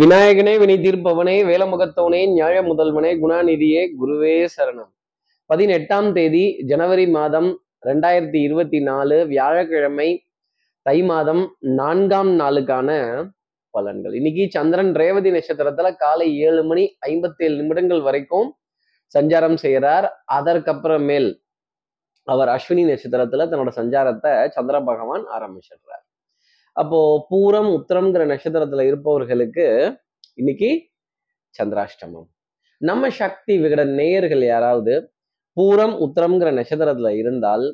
விநாயகனே வினை தீர்ப்பவனே வேலமுகத்தவனே நியாய முதல்வனே குணாநிதியே குருவே சரணம். பதினெட்டாம் தேதி ஜனவரி மாதம் ரெண்டாயிரத்தி இருபத்தி நாலு வியாழக்கிழமை தை மாதம் நான்காம் நாளுக்கான பலன்கள். இன்னைக்கு சந்திரன் ரேவதி நட்சத்திரத்துல காலை ஏழு மணி ஐம்பத்தேழு நிமிடங்கள் வரைக்கும் சஞ்சாரம் செய்கிறார் அதற்கப்புறமேல் அவர் அஸ்வினி நட்சத்திரத்துல தன்னோட சஞ்சாரத்தை சந்திர பகவான் ஆரம்பிச்சிடுறார். அப்போ பூரம் உத்திரம்ங்கிற நட்சத்திரத்துல இருப்பவர்களுக்கு இன்னைக்கு சந்திராஷ்டமம். நம்ம சக்தி விகட நேயர்கள் யாராவது பூரம் உத்திரம்ங்கிற நட்சத்திரத்துல இருந்தால்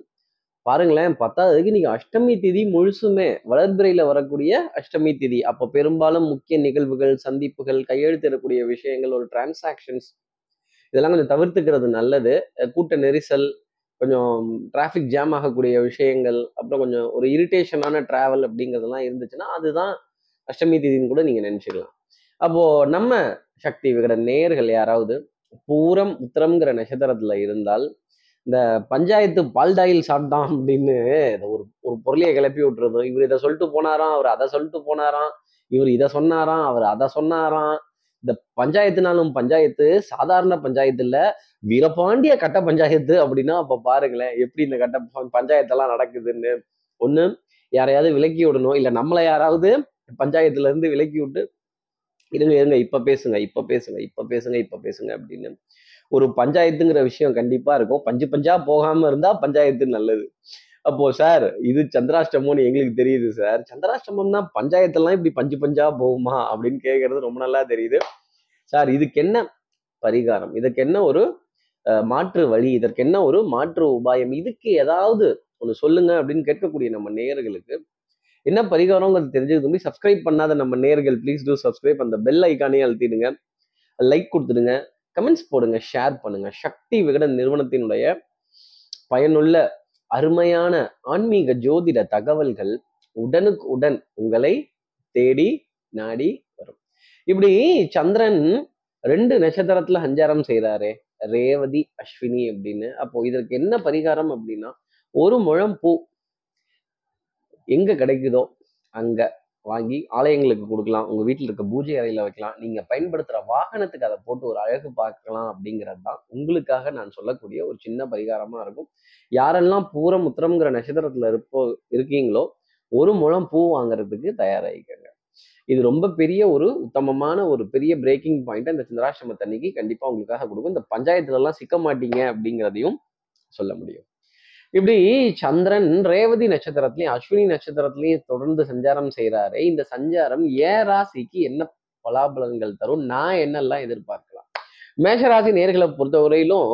பாருங்களேன் பத்தாவதுக்கு இன்னைக்கு அஷ்டமி திதி முழுசுமே வளர்பிறையில வரக்கூடிய அஷ்டமி திதி. அப்போ பெரும்பாலும் முக்கிய நிகழ்வுகள் சந்திப்புகள் கையெழுத்திடக்கூடிய விஷயங்கள் ஒரு டிரான்சாக்ஷன்ஸ் இதெல்லாம் கொஞ்சம் தவிர்த்துக்கிறது நல்லது. கூட்ட நெரிசல் கொஞ்சம் டிராஃபிக் ஜாம் ஆகக்கூடிய விஷயங்கள் அப்புறம் கொஞ்சம் ஒரு இரிட்டேஷனான டிராவல் அப்படிங்கிறதெல்லாம் இருந்துச்சுன்னா அதுதான் அஷ்டமி திதின்னு கூட நீங்கள் நினச்சிக்கலாம். அப்போது நம்ம சக்தி விகட நேயர்கள் யாராவது பூரம் உத்திரம்ங்கிற நட்சத்திரத்தில் இருந்தால் இந்த பஞ்சாயத்து பால்டாயில் சாப்பிட்டான் அப்படின்னு ஒரு ஒரு பொருளையை கிளப்பி விட்டுறதும் இவர் இதை சொல்லிட்டு போனாராம் அவர் அதை சொல்லிட்டு போனாராம் இவர் இதை சொன்னாராம் அவர் அதை சொன்னாராம் இந்த பஞ்சாயத்துனாலும் பஞ்சாயத்து சாதாரண பஞ்சாயத்து இல்லை வீரபாண்டிய கட்ட பஞ்சாயத்து அப்படின்னா அப்ப பாருங்களேன் எப்படி இந்த கட்ட பஞ்சாயத்தெல்லாம் நடக்குதுன்னு. ஒண்ணு யாரையாவது விலக்கி விடணும் இல்லை நம்மளை யாராவது பஞ்சாயத்துல இருந்து விலக்கி விட்டு இருங்க இருங்க இப்ப பேசுங்க இப்ப பேசுங்க இப்ப பேசுங்க இப்ப பேசுங்க அப்படின்னு. ஒரு பஞ்சாயத்துங்கிற விஷயம் கண்டிப்பா இருக்கும். பஞ்சு பஞ்சா போகாம இருந்தா பஞ்சாயத்து நல்லது. அப்போ சார் இது சந்திராஷ்டமம்னு எங்களுக்கு தெரியுது சார். சந்திராஷ்டமம்னா பஞ்சாயத்தெல்லாம் இப்படி பஞ்சு பஞ்சா போகுமா அப்படின்னு கேட்கறது ரொம்ப நல்லா தெரியுது. சார் இதுக்கு என்ன பரிகாரம்? இதற்கு என்ன ஒரு மாற்று வழி? இதற்கு என்ன ஒரு மாற்று உபாயம்? இதுக்கு ஏதாவது ஒன்று சொல்லுங்க அப்படின்னு கேட்கக்கூடிய நம்ம நேயர்களுக்கு என்ன பரிகாரங்கிறது தெரிஞ்சது சப்ஸ்கிரைப் பண்ணாத நம்ம நேயர்கள் ப்ளீஸ் டூ சப்ஸ்கிரைப் அந்த பெல் ஐக்கானே அழுத்திடுங்க. லைக் கொடுத்துடுங்க. கமெண்ட்ஸ் போடுங்க. ஷேர் பண்ணுங்க. சக்தி விகடன் நிறுவனத்தினுடைய பயனுள்ள அருமையான ஆன்மீக ஜோதிட தகவல்கள் உடனுக்கு உடன் உங்களை தேடி நாடி வரும். இப்படி சந்திரன் ரெண்டு நட்சத்திரத்துல சஞ்சாரம் செய்றாரே ரேவதி அஸ்வினி அப்படின்னு. அப்போ இதற்கு என்ன பரிகாரம் அப்படின்னா ஒரு முழம் பூ எங்க கிடைக்குதோ அங்க வாங்கி ஆலயங்களுக்கு கொடுக்கலாம். உங்கள் வீட்டில் இருக்க பூஜை அறையில் வைக்கலாம். நீங்கள் பயன்படுத்துகிற வாகனத்துக்கு அதை போட்டு ஒரு அழகு பார்க்கலாம் அப்படிங்கிறது தான் உங்களுக்காக நான் சொல்லக்கூடிய ஒரு சின்ன பரிகாரமாக இருக்கும். யாரெல்லாம் பூரம் உத்திரம்ங்கிற நட்சத்திரத்தில் இருப்போ இருக்கீங்களோ ஒரு முழம் பூ வாங்குறதுக்கு தயாராகிக்கங்க. இது ரொம்ப பெரிய ஒரு உத்தமமான ஒரு பெரிய பிரேக்கிங் பாயிண்ட் இந்த சந்திராசிரமத்து அன்னைக்கு உங்களுக்காக கொடுக்கும். இந்த பஞ்சாயத்துலலாம் சிக்க மாட்டீங்க அப்படிங்கிறதையும் சொல்ல முடியும். இப்படி சந்திரன் ரேவதி நட்சத்திரத்திலையும் அஸ்வினி நட்சத்திரத்திலையும் தொடர்ந்து சஞ்சாரம் செய்கிறாரே இந்த சஞ்சாரம் ஏ ராசிக்கு என்ன பலாபலன்கள் தரும்? நான் என்னெல்லாம் எதிர்பார்க்கலாம்? மேஷராசி நேர்களை பொறுத்தவரையிலும்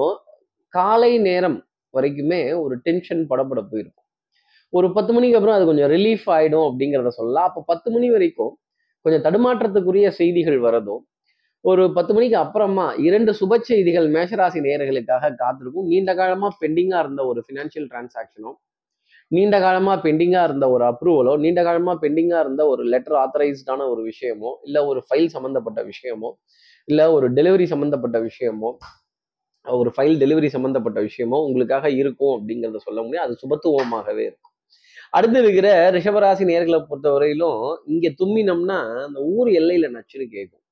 காலை நேரம் வரைக்குமே ஒரு டென்ஷன் படப்படப்பு இருக்கும் ஒரு பத்து மணிக்கு அப்புறம் அது கொஞ்சம் ரிலீஃப் ஆயிடும் அப்படிங்கிறத சொல்லலாம். அப்போ பத்து மணி வரைக்கும் கொஞ்சம் தடுமாற்றத்துக்குரிய செய்திகள் வரதும் ஒரு பத்து மணிக்கு அப்புறமா இரண்டு சுப செய்திகள் மேஷராசி நேயர்களுக்காக காத்திருக்கும். நீண்ட காலமா பெண்டிங்கா இருந்த ஒரு ஃபினான்ஷியல் டிரான்சாக்ஷனோ நீண்ட காலமா பெண்டிங்கா இருந்த ஒரு அப்ரூவலோ நீண்ட காலமா பெண்டிங்கா இருந்த ஒரு லெட்டர் ஆத்தரைஸ்டான ஒரு விஷயமோ இல்ல ஒரு ஃபைல் சம்பந்தப்பட்ட விஷயமோ இல்ல ஒரு டெலிவரி சம்பந்தப்பட்ட விஷயமோ ஒரு ஃபைல் டெலிவரி சம்பந்தப்பட்ட விஷயமோ உங்களுக்காக இருக்கும் அப்படிங்கிறத சொல்ல முடியும். அது சுபத்துவமாகவே இருக்கும். அடுத்து இருக்கிற ரிஷபராசி நேர்களை பொறுத்தவரையிலும் இங்க தும்மினோம்னா அந்த ஊர் எல்லையில நச்சுன்னு கேட்கும்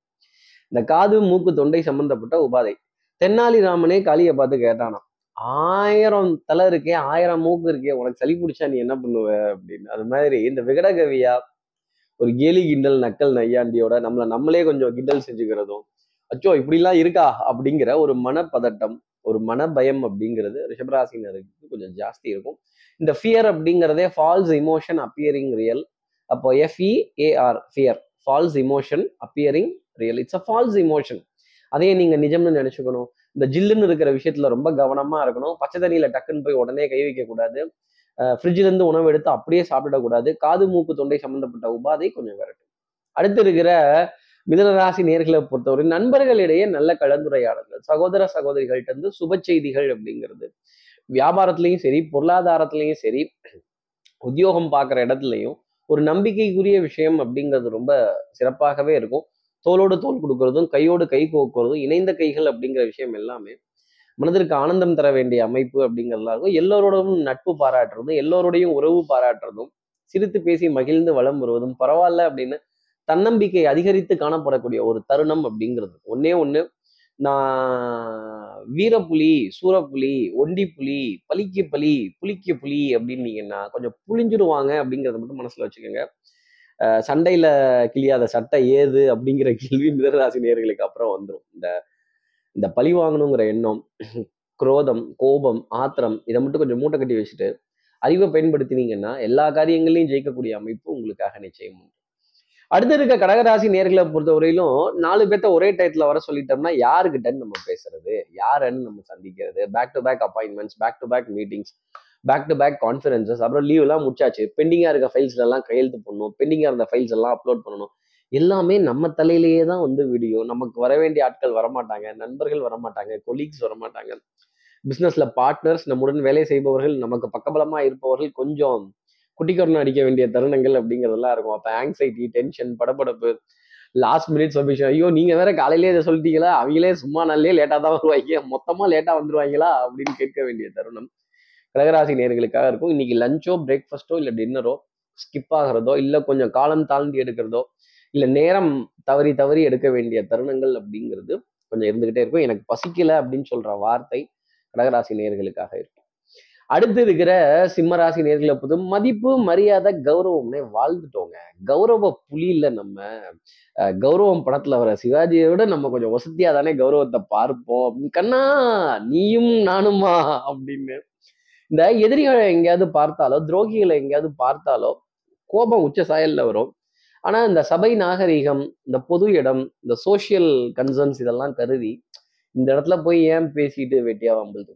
இந்த காது மூக்கு தொண்டை சம்பந்தப்பட்ட உபாதை. தென்னாலிராமனே காளியை பார்த்து கேட்டானாம். ஆயிரம் தலை இருக்கே ஆயிரம் மூக்கு இருக்கே உனக்கு சளி பிடிச்சா நீ என்ன பண்ணுவ? அப்படின்னு. அது மாதிரி இந்த விகடகவியா ஒரு கேலி கிண்டல் நக்கல் நையாண்டியோட நம்மளை நம்மளே கொஞ்சம் கிண்டல் செஞ்சுக்கிறதும் அச்சோ இப்படிலாம் இருக்கா? அப்படிங்கிற ஒரு மனப்பதட்டம் ஒரு மனபயம் அப்படிங்கிறது ரிஷபராசினருக்கு கொஞ்சம் ஜாஸ்தி இருக்கும். இந்த ஃபியர் அப்படிங்கிறதே ஃபால்ஸ் இமோஷன் அப்பியரிங் ரியல் அப்போ F E A R fear false emotion appearing real it's a false emotion அதையே நீங்க நிஜம்னு நினைச்சுக்கணும். இந்த ஜில்லுன்னு இருக்கிற விஷயத்துல ரொம்ப கவனமா இருக்கணும். பச்சை தண்ணியில டக்குன்னு போய் உடனே கை வைக்க கூடாது. ஃப்ரிட்ஜ்ல இருந்து உணவு எடுத்து அப்படியே சாப்பிடக்கூடாது காது மூக்கு தொண்டை சம்பந்தப்பட்ட உபாதை கொஞ்சம் விரட்டும். அடுத்து இருக்கிற மிதனராசி நேர்களை பொறுத்தவரை நண்பர்களிடையே நல்ல கலந்துரையாடல்கள் சகோதர சகோதரிகள்ட்ட இருந்து சுப செய்திகள் அப்படிங்கிறது. வியாபாரத்திலையும் சரி பொருளாதாரத்திலையும் சரி உத்தியோகம் பார்க்குற இடத்துலையும் ஒரு நம்பிக்கைக்குரிய விஷயம் அப்படிங்கிறது ரொம்ப சிறப்பாகவே இருக்கும். தோளோடு தோல் கொடுக்கறதும் கையோடு கை கோக்குறதும் இணைந்த கைகள் அப்படிங்கிற விஷயம் எல்லாமே மனதிற்கு ஆனந்தம் தர வேண்டிய அமைப்பு அப்படிங்கிறதுலாம் இருக்கும். எல்லோரோடும் நட்பு பாராட்டுறதும் எல்லோருடையும் உறவு பாராட்டுறதும் சிரித்து பேசி மகிழ்ந்து வளம் வருவதும் பரவாயில்ல அப்படின்னு தன்னம்பிக்கை அதிகரித்து காணப்படக்கூடிய ஒரு தருணம் அப்படிங்கிறது. ஒன்னே ஒண்ணு நான் வீரப்புலி சூரப்புலி ஒண்டி புலி பலிக்கு பலி புலிக்கு புலி அப்படின்னீங்கன்னா கொஞ்சம் புளிஞ்சிருவாங்க அப்படிங்கிறத மட்டும் மனசுல வச்சுக்கோங்க. சண்டையில கிளியாத சட்டை ஏது அப்படிங்கிற கேள்வி மிதராசி நேர்களுக்கு அப்புறம் வந்துடும் இந்த இந்த பழி வாங்கணுங்கிற எண்ணம் குரோதம் கோபம் ஆத்திரம் இதை மட்டும் கொஞ்சம் மூட்டை கட்டி வச்சுட்டு அறிவை பயன்படுத்தினீங்கன்னா எல்லா காரியங்களையும் ஜெயிக்கக்கூடிய அமைப்பு உங்களுக்காக நிச்சயம் உண்டு. அடுத்து இருக்க கடகராசி நேர்களை பொறுத்தவரையிலும் நாலு பேர்த்த ஒரே டயத்துல வர சொல்லிட்டோம்னா யாருக்கிட்டன்னு நம்ம பேசுறது யாருன்னு நம்ம சந்திக்கிறது back to back appointments back to back meetings back to back conferences அப்புறம் லீவ் எல்லாம் முடிச்சாச்சு. பெண்டிங்காக இருக்க ஃபைல்ஸ் எல்லாம் கையெழுத்து பண்ணணும் பெண்டிங்காக இருந்த ஃபைல்ஸ் எல்லாம் அப்லோட் பண்ணணும். எல்லாமே நம்ம தலையிலேயே தான் வந்து வீடியோ நமக்கு வர வேண்டிய ஆட்கள் வரமாட்டாங்க நண்பர்கள் வரமாட்டாங்க கொலீக்ஸ் வரமாட்டாங்க. பிசினஸ்ல பார்ட்னர்ஸ் நம்முடன் வேலை செய்பவர்கள் நமக்கு பக்கபலமா இருப்பவர்கள் கொஞ்சம் குட்டிக்கரணம் அடிக்க வேண்டிய தருணங்கள் அப்படிங்கிறதெல்லாம் இருக்கும். அப்போ ஆங்ஸைட்டி டென்ஷன் படப்படப்பு லாஸ்ட் மினிட் சப்மிஷன் ஐயோ நீங்க வேற காலையிலேயே இதை சொல்லிட்டீங்களா? அவங்களே சும்மா நாள்லயே லேட்டாக தான் வருவாங்க மொத்தமாக லேட்டாக வந்துருவாங்களா அப்படின்னு கேட்க வேண்டிய தருணம். கடகராசி நேர்களுக்காக இருக்கும். இன்னைக்கு லஞ்சோ பிரேக்ஃபாஸ்ட்டோ இல்லை டின்னரோ ஸ்கிப் ஆகிறதோ இல்லை கொஞ்சம் காலம் தாழ்ந்து எடுக்கிறதோ இல்லை நேரம் தவறி தவறி எடுக்க வேண்டிய தருணங்கள் அப்படிங்கிறது கொஞ்சம் இருந்துகிட்டே இருக்கும். எனக்கு பசிக்கல அப்படின்னு சொல்ற வார்த்தை கடகராசி நேர்களுக்காக இருக்கும் அடுத்து இருக்கிற சிம்மராசி நேர்களை பொறுத்து மதிப்பு மரியாதை கௌரவம்னே வாழ்ந்துட்டோங்க. கௌரவ புலியில நம்ம கௌரவம் படத்துல வர சிவாஜியை விட நம்ம கொஞ்சம் வசதியா தானே கௌரவத்தை பார்ப்போம். அப்படின்னு, கண்ணா நீயும் நானுமா அப்படின்னு இந்த எதிரிகளை எங்கேயாவது பார்த்தாலோ துரோகிகளை எங்கேயாவது பார்த்தாலோ கோபம் உச்ச சாயல்ல வரும். ஆனால் இந்த சபை நாகரிகம் இந்த பொது இடம் இந்த சோஷியல் கன்சர்ன்ஸ் இதெல்லாம் கருதி இந்த இடத்துல போய் ஏன் பேசிட்டு வெட்டியாக வம்பிழுத்து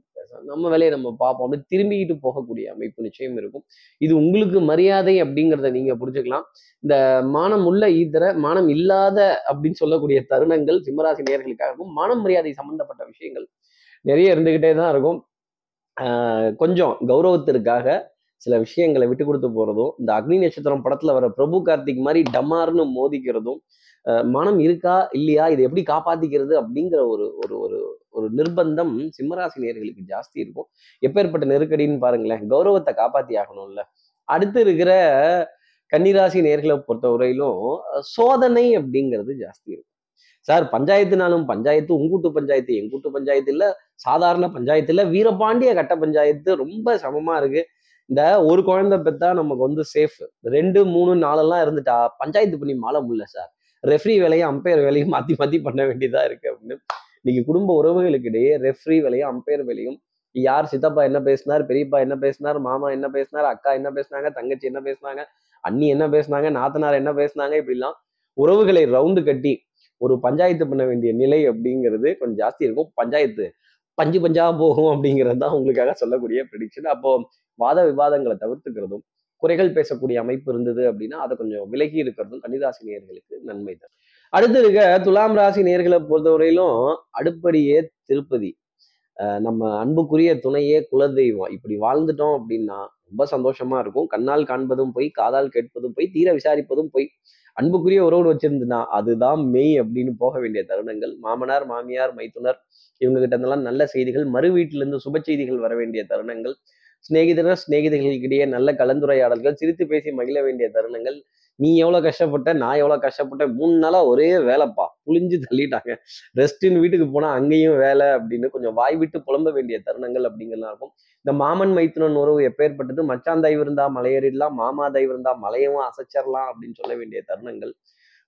நம்ம வேலையை நம்ம பார்ப்போம். அப்படி திரும்பிக்கிட்டு போகக்கூடிய அமைப்பு நிச்சயம் இருக்கும். இது உங்களுக்கு மரியாதை அப்படிங்கிறத நீங்க புரிஞ்சுக்கலாம். இந்த மானம் உள்ள ஈதர மானம் இல்லாத அப்படின்னு சொல்லக்கூடிய தருணங்கள் சிம்மராசி நேர்களுக்காக இருக்கும் மானம் மரியாதை சம்பந்தப்பட்ட விஷயங்கள் நிறைய இருந்துகிட்டே தான் இருக்கும். கொஞ்சம் கௌரவத்திற்காக சில விஷயங்களை விட்டு கொடுத்து போகிறதும் இந்த அக்னி நட்சத்திரம் படத்தில் வர பிரபு கார்த்திக் மாதிரி டமார்னு மோதிக்கிறதும் மனம் இருக்கா இல்லையா இதை எப்படி காப்பாத்திக்கிறது அப்படிங்கிற ஒரு ஒரு ஒரு ஒரு நிர்பந்தம் சிம்மராசி நேர்களுக்கு ஜாஸ்தி இருக்கும். எப்பேற்பட்ட நெருக்கடின்னு பாருங்களேன் கௌரவத்தை காப்பாத்தி ஆகணும்ல. அடுத்து இருக்கிற கன்னிராசி நேர்களை பொறுத்தவரையிலும் வரையிலும் சோதனை அப்படிங்கிறது ஜாஸ்தி இருக்கும். சார் பஞ்சாயத்துனாலும் பஞ்சாயத்து உங்கூட்டு பஞ்சாயத்து எங்கூட்டு பஞ்சாயத்து இல்லை சாதாரண பஞ்சாயத்து இல்லை வீரபாண்டிய கட்ட பஞ்சாயத்து ரொம்ப சமமா இருக்கு. இந்த ஒரு குழந்தை பெத்தா நமக்கு வந்து சேஃப் ரெண்டு மூணு நாலெல்லாம் இருந்துட்டா பஞ்சாயத்து பண்ணி மாலை முடியல சார். ரெஃப்ரி வேலையும் அம்பையர் வேலையும் மாத்தி மாத்தி பண்ண வேண்டியதா இருக்கு அப்படின்னு. இன்னைக்கு குடும்ப உறவுகளுக்கு இடையே ரெஃப்ரி வேலையும் அம்பையர் வேலையும் யார் சித்தப்பா என்ன பேசினார் பெரியப்பா என்ன பேசினார் மாமா என்ன பேசினார் அக்கா என்ன பேசினாங்க தங்கச்சி என்ன பேசினாங்க அண்ணி என்ன பேசினாங்க நாத்தனார் என்ன பேசினாங்க இப்படிலாம் உறவுகளை ரவுண்டு கட்டி ஒரு பஞ்சாயத்து பண்ண வேண்டிய நிலை அப்படிங்கிறது கொஞ்சம் ஜாஸ்தி இருக்கும். பஞ்சாயத்து பஞ்சு பஞ்சா போகும் அப்படிங்கிறது தான் உங்களுக்காக சொல்லக்கூடிய ப்ரிடிக்ஷன் அப்போ வாத விவாதங்களை தவிர்த்துக்கிறதும் குறைகள் பேசக்கூடிய அமைப்பு இருந்தது அப்படின்னா அதை கொஞ்சம் விலகி இருக்கிறதும் கன்னிராசி நேர்களுக்கு நன்மை தான். அடுத்து இருக்க துலாம் ராசி நேர்களை பொறுத்தவரையிலும் அடுப்படியே திருப்பதி. நம்ம அன்புக்குரிய துணையே குலதெய்வம். இப்படி வாழ்ந்துட்டோம் அப்படின்னா ரொம்ப சந்தோஷமா இருக்கும். கண்ணால் காண்பதும் போய் காதால் கேட்பதும் போய் தீர விசாரிப்பதும் போய் அன்புக்குரிய உறவு வச்சிருந்துனா அதுதான் மெய் அப்படின்னு போக வேண்டிய தருணங்கள். மாமனார் மாமியார் மைத்துனர் இவங்க கிட்ட இருந்தெல்லாம் நல்ல செய்திகள் மறு வீட்டிலிருந்து சுப செய்திகள் வர வேண்டிய தருணங்கள். சிநேகிதர் சிநேகிதர்களுக்கிடையே நல்ல கலந்துரையாடல்கள் சிரித்து பேசி மகிழ வேண்டிய தருணங்கள். நீ எவ்வளோ கஷ்டப்பட்ட நான் எவ்வளோ கஷ்டப்பட்டேன் மூணு நாளாக ஒரே வேலைப்பா. புளிஞ்சு தள்ளிட்டாங்க. ரெஸ்டின் வீட்டுக்கு போனால் அங்கேயும் வேலை அப்படின்னு கொஞ்சம் வாய் விட்டு புலம்ப வேண்டிய தருணங்கள் அப்படிங்கலாம் இருக்கும். இந்த மாமன் மைத்துனன் உறவு எப்பேற்பட்டது? மச்சான் தயவு இருந்தா மலையேறிடலாம் மாமா தயவு இருந்தா மலையவும் அசைச்சிடலாம் அப்படின்னு சொல்ல வேண்டிய தருணங்கள்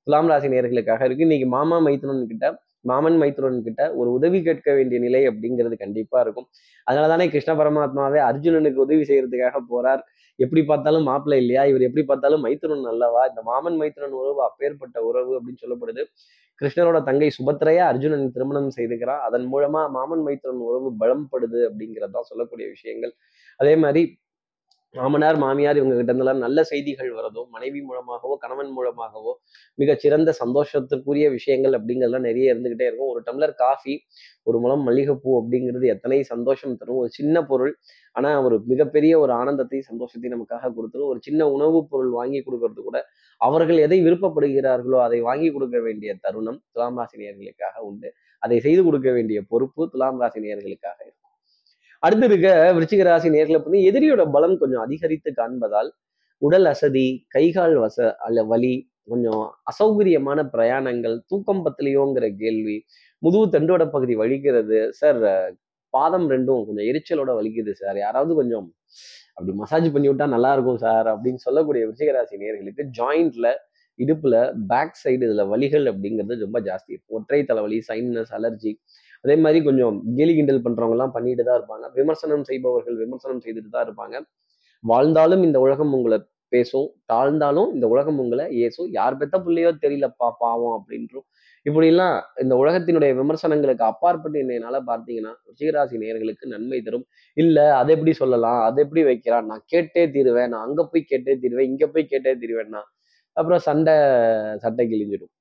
துலாம் ராசி நேர்களுக்காக இருக்கு. இன்னைக்கு மாமா மைத்துனன் கிட்ட மாமன் மைத்துனன் கிட்ட ஒரு உதவி கேட்க வேண்டிய நிலை அப்படிங்கிறது கண்டிப்பா இருக்கும். அதனாலதானே கிருஷ்ண பரமாத்மாவே அர்ஜுனனுக்கு உதவி செய்யறதுக்காக போறார். எப்படி பார்த்தாலும் மாப்பிள்ளை இல்லையா? இவர் எப்படி பார்த்தாலும் மைத்துனன் அல்லவா? இந்த மாமன் மைத்துனன் உறவு அப்பேற்பட்ட உறவு அப்படின்னு சொல்லப்படுது. கிருஷ்ணரோட தங்கை சுபத்திரையா அர்ஜுனன் திருமணம் செய்துக்கிறான் அதன் மூலமா மாமன் மைத்துனன் உறவு பலம்படுது அப்படிங்கிறதான் சொல்லக்கூடிய விஷயங்கள். அதே மாதிரி மாமனார் மாமியார் இவங்க கிட்ட இருந்தெல்லாம் நல்ல செய்திகள் வரதோ மனைவி மூலமாகவோ கணவன் மூலமாகவோ மிக சிறந்த சந்தோஷத்திற்குரிய விஷயங்கள் அப்படிங்கிறதுலாம் நிறைய இருந்துகிட்டே இருக்கும். ஒரு டம்ளர் காஃபி ஒரு முளம் மல்லிகைப்பூ அப்படிங்கிறது எத்தனை சந்தோஷம் தரும். ஒரு சின்ன பொருள் ஆனா ஒரு மிகப்பெரிய ஒரு ஆனந்தத்தை சந்தோஷத்தை நமக்காக கொடுத்துரும். ஒரு சின்ன உணவுப் பொருள் வாங்கி கொடுக்கறது கூட அவர்கள் எதை விருப்பப்படுகிறார்களோ அதை வாங்கி கொடுக்க வேண்டிய தருணம் துலாம் ராசினியர்களுக்காக உண்டு. அதை செய்து கொடுக்க வேண்டிய பொறுப்பு துலாம் ராசினியர்களுக்காக இருக்கும். அடுத்து இருக்க விருச்சிக ராசி நேர்களை வந்து எதிரியோட பலம் கொஞ்சம் அதிகரித்து காண்பதால் உடல் அசதி கைகால் வச அல்ல வலி கொஞ்சம் அசௌகரியமான பிரயாணங்கள் தூக்கம் பத்தலையோங்கிற கேள்வி முதுகு தண்டோட பகுதி வலிக்கிறது சார் பாதம் ரெண்டும் கொஞ்சம் எரிச்சலோட வலிக்குது சார் யாராவது கொஞ்சம் அப்படி மசாஜ் பண்ணி விட்டா நல்லா இருக்கும் சார் அப்படின்னு சொல்லக்கூடிய விருச்சிகராசி நேர்களுக்கு ஜாயிண்ட்ல இடுப்புல பேக் சைடு இதுல வலிகள் அப்படிங்கிறது ரொம்ப ஜாஸ்தி இருக்கும். ஒற்றை தலைவலி சைனஸ் அலர்ஜி அதே மாதிரி கொஞ்சம் கேலி கிண்டல் பண்றவங்கலாம் பண்ணிட்டு தான் இருப்பாங்க. விமர்சனம் செய்பவர்கள் விமர்சனம் செய்துட்டு தான் இருப்பாங்க. வாழ்ந்தாலும் இந்த உலகம் உங்களை பேசும். தாழ்ந்தாலும் இந்த உலகம் உங்களை ஏசும். யார் பெத்த பிள்ளையோ தெரியலப்பா பாவம் அப்படின்றும். இப்படிலாம் இந்த உலகத்தினுடைய விமர்சனங்களுக்கு அப்பாற்பட்டு என்னைனால பார்த்தீங்கன்னா ருச்சிகராசி நேர்களுக்கு நன்மை தரும். இல்ல அதை எப்படி சொல்லலாம்? அதை எப்படி வைக்கிறான் நான் கேட்டே தீருவேன். நான் அங்க போய் கேட்டே தீருவேன். இங்க போய் கேட்டே தீருவேன்னா அப்புறம் சண்டை சட்டை கிழிஞ்சிடும்.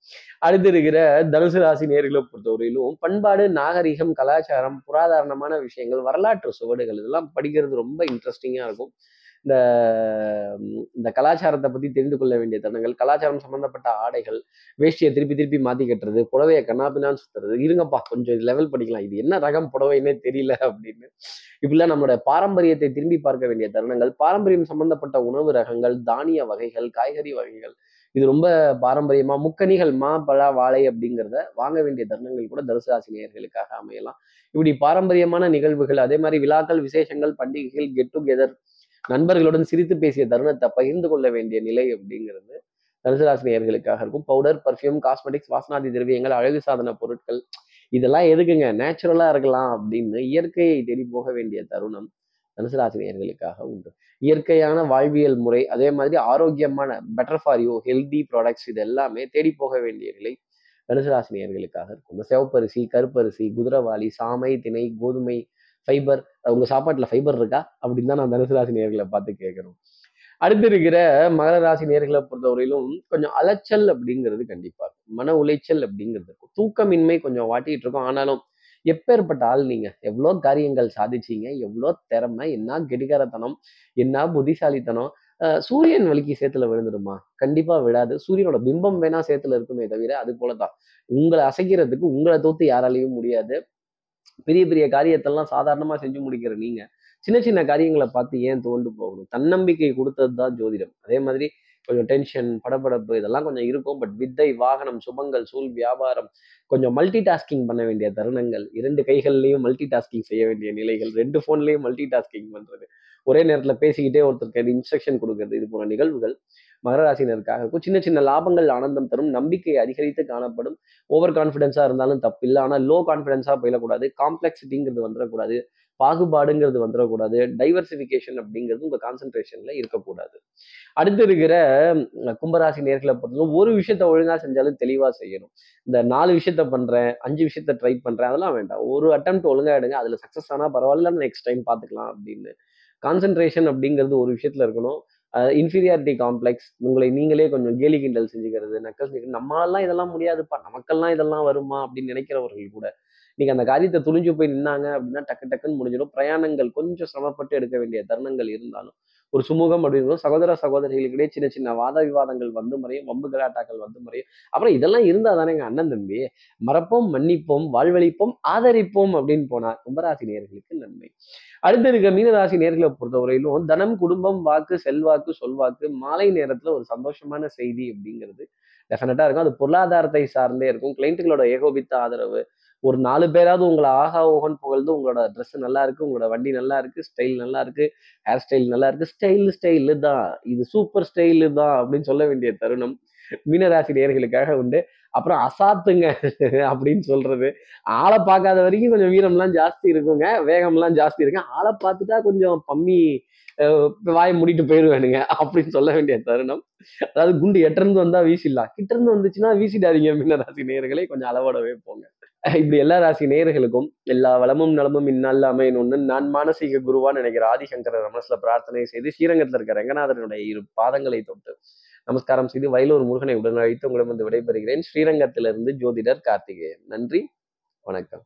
அடுத்து இருக்கிற தனுசு ராசி நேர்களை பொறுத்தவரையிலும் பண்பாடு நாகரிகம் கலாச்சாரம் புராதாரணமான விஷயங்கள் வரலாற்று சுவடுகள் இதெல்லாம் படிக்கிறது ரொம்ப இன்ட்ரெஸ்டிங்காக இருக்கும். இந்த இந்த கலாச்சாரத்தை பற்றி தெரிந்து கொள்ள வேண்டிய தருணங்கள் கலாச்சாரம் சம்மந்தப்பட்ட ஆடைகள் வேஷ்டியை திருப்பி திருப்பி மாத்தி கட்டுறது புடவையை கண்ணாப்பினான்னு சுத்துறது இருங்கப்பா கொஞ்சம் லெவல் படிக்கலாம் இது என்ன ரகம் புடவைன்னே தெரியல அப்படின்னு. இப்படிலாம் நம்மளோட பாரம்பரியத்தை திரும்பி பார்க்க வேண்டிய தருணங்கள் பாரம்பரியம் சம்பந்தப்பட்ட உணவு ரகங்கள் தானிய வகைகள் காய்கறி வகைகள் இது ரொம்ப பாரம்பரியமா முக்கணிகள் மா பலா வாழை அப்படிங்கிறத வாங்க வேண்டிய தருணங்கள் கூட தனுசு ராசி நேயர்களுக்காக அமையலாம். இப்படி பாரம்பரியமான நிகழ்வுகள் அதே மாதிரி விழாக்கள் விசேஷங்கள் பண்டிகைகள் கெட் டுகெதர் நண்பர்களுடன் சிரித்து பேசிய தருணத்தை பகிர்ந்து கொள்ள வேண்டிய நிலை அப்படிங்கிறது தனுசு ராசி நேயர்களுக்காக இருக்கும். பவுடர் பர்ஃப்யூம் காஸ்மெட்டிக்ஸ் வாசனாதி திரவியங்கள் அழகு சாதன பொருட்கள் இதெல்லாம் எதுக்குங்க? நேச்சுரலா இருக்கலாம் அப்படின்னு இயற்கையை தேடி போக வேண்டிய தருணம். தனுசுராசினியர்களுக்காக உண்டு. இயற்கையான வாழ்வியல் முறை அதே மாதிரி ஆரோக்கியமான better for you healthy products இது எல்லாமே தேடி போக வேண்டிய நிலை தனுசுராசினியர்களுக்காக இருக்கும். இந்த சிவப்பரிசி கருப்பரிசி குதிரவாளி சாமை திணை கோதுமை ஃபைபர் உங்க சாப்பாட்டுல ஃபைபர் இருக்கா? அப்படின்னு தான் நான் தனுசு நேர்களை பார்த்து கேட்கணும் அடுத்து இருக்கிற மகர ராசி நேர்களை பொறுத்தவரையிலும் கொஞ்சம் அலைச்சல் அப்படிங்கிறது கண்டிப்பா இருக்கும். மன உளைச்சல் அப்படிங்கிறது இருக்கும். தூக்கமின்மை கொஞ்சம் வாட்டிட்டு இருக்கும். ஆனாலும் எப்பேற்பட்ட ஆள் நீங்க? எவ்வளோ காரியங்கள் சாதிச்சீங்க? எவ்வளோ திறமை? என்ன கெடிகாரத்தனம்? என்ன புத்திசாலித்தனம்? சூரியன் வலிக்கு சேத்துல விழுந்துடுமா? கண்டிப்பா விழாது. சூரியனோட பிம்பம் வேணா சேத்துல இருக்குமே தவிர அது போலதான். உங்களை அசைக்கிறதுக்கு உங்களை தோத்து யாராலையும் முடியாது. பெரிய பெரிய காரியத்தெல்லாம் சாதாரணமா செஞ்சு முடிக்கிற நீங்க. சின்ன சின்ன காரியங்களை பார்த்து ஏன் தோண்டு போகணும்? தன்னம்பிக்கை கொடுத்தது தான் ஜோதிடம். அதே மாதிரி கொஞ்சம் டென்ஷன் படபடப்பு இதெல்லாம் கொஞ்சம் இருக்கும். பட் வித்தை வாகனம் சுபங்கள் சூழ் வியாபாரம் கொஞ்சம் மல்டி டாஸ்கிங் பண்ண வேண்டிய தருணங்கள். இரண்டு கைகள்லையும் மல்டி டாஸ்கிங் செய்ய வேண்டிய நிலைகள். ரெண்டு ஃபோன்லையும் மல்டி டாஸ்கிங் பண்ணுறது ஒரே நேரத்தில் பேசிக்கிட்டே ஒருத்தருக்கு இன்ஸ்ட்ரக்ஷன் கொடுக்கறது. இது போன்ற நிகழ்வுகள் மகர ராசினருக்காக இருக்கும். சின்ன சின்ன லாபங்கள் ஆனந்தம் தரும். நம்பிக்கை அதிகரித்து காணப்படும். ஓவர் கான்ஃபிடென்ஸாக இருந்தாலும் தப்பு இல்லை ஆனால் லோ கான்ஃபிடென்ஸாக போயிடக்கூடாது. காம்ப்ளெக்சிட்டிங்கிறது வந்துடக்கூடாது. பாகுபாடுங்கிறது வந்துடக்கூடாது. டைவர்சிஃபிகேஷன் அப்படிங்கிறது உங்கள் கான்சன்ட்ரேஷனில் இருக்கக்கூடாது. அடுத்து இருக்கிற கும்பராசி நேர்களை பொறுத்தவரை ஒரு விஷயத்த ஒழுங்காக செஞ்சாலும் தெளிவாக செய்யணும். இந்த நாலு விஷயத்த பண்ணுறேன் அஞ்சு விஷயத்த ட்ரை பண்ணுறேன் அதெல்லாம் வேண்டாம். ஒரு அட்டம் ஒழுங்காக எடுங்க அதில் சக்ஸஸ் ஆனால் பரவாயில்ல நெக்ஸ்ட் டைம் பார்த்துக்கலாம் அப்படின்னு. கான்சென்ட்ரேஷன் அப்படிங்கிறது ஒரு விஷயத்தில் இருக்கணும். இன்ஃபீரியாரிட்டி காம்ப்ளெக்ஸ் உங்களை நீங்களே கொஞ்சம் கேலி கிண்டல் செஞ்சுக்கிறது நக்கல் நம்மளாலாம் இதெல்லாம் முடியாதுப்பா நமக்கெல்லாம் இதெல்லாம் வருமா அப்படின்னு நினைக்கிறவர்கள் கூட நீங்க அந்த காரியத்தை துணிஞ்சு போய் நின்னாங்க அப்படின்னா டக்கு டக்குன்னு முடிஞ்சிடும். பிரயாணங்கள் கொஞ்சம் சிரமப்பட்டு எடுக்க வேண்டிய தருணங்கள் இருந்தாலும் ஒரு சுமூகம் அப்படிங்கிறது சகோதர சகோதரிகளுக்கிடையே சின்ன சின்ன வாத விவாதங்கள் வந்து முறையும் வம்பு கலாட்டாக்கள் வந்து முறையும். அப்புறம் இதெல்லாம் இருந்தா தானேங்க அண்ணன் தம்பி மறப்போம் மன்னிப்போம் வாழ்வழிப்போம் ஆதரிப்போம் அப்படின்னு போனா கும்பராசி நேர்களுக்கு நன்மை. அடுத்து இருக்க மீனராசி நேர்களை பொறுத்தவரையிலும் தனம் குடும்பம் வாக்கு செல்வாக்கு சொல்வாக்கு மாலை நேரத்துல ஒரு சந்தோஷமான செய்தி அப்படிங்கிறது டெஃபினட்டா இருக்கும். அது பொருளாதாரத்தை சார்ந்தே இருக்கும். கிளைண்ட்டுகளோட ஏகோபித்த ஆதரவு ஒரு நாலு பேராவது உங்களை ஆஹா ஓஹன் புகழ்ந்து உங்களோட ட்ரெஸ் நல்லா இருக்கு உங்களோட வண்டி நல்லா இருக்கு ஸ்டைல் நல்லா இருக்கு ஹேர் ஸ்டைல் நல்லா இருக்கு ஸ்டைல் ஸ்டைலு தான். இது சூப்பர் ஸ்டைலு தான் அப்படின்னு சொல்ல வேண்டிய தருணம் மீனராசி நேர்களுக்காக உண்டு. அப்புறம் அசாத்துங்க அப்படின்னு சொல்றது. ஆளை பார்க்காத வரைக்கும் கொஞ்சம் வீரம்லாம் ஜாஸ்தி இருக்குங்க. வேகம்லாம் ஜாஸ்தி இருக்கு. ஆளை பார்த்துட்டா கொஞ்சம் பம்மி வாய வாயை மூடிட்டு போயிடுவேனுங்க அப்படின்னு சொல்ல வேண்டிய தருணம். அதாவது குண்டு எட்டிருந்து வந்தா வீசிடலாம். கிட்ட இருந்து வந்துச்சுன்னா வீசிடாதீங்க மீனராசி நேயர்களை. கொஞ்சம் அளவோடவே போங்க. இப்படி எல்லா ராசி நேர்களுக்கும் எல்லா வளமும் நலமும் இந்நாளில் அமையணும்னு நான் மானசீக குருவான்னு நினைக்கிற ஆதிசங்கர மனசுல பிரார்த்தனை செய்து ஸ்ரீரங்கத்தில் இருக்க ரங்கநாதனுடைய இரு பாதங்களை தொட்டு நமஸ்காரம் செய்து வயலூர் முருகனை உடனழைத்து உங்களிடம் வந்து விடைபெறுகிறேன். ஸ்ரீரங்கத்திலிருந்து ஜோதிடர் கார்த்திகேயன். நன்றி. வணக்கம்.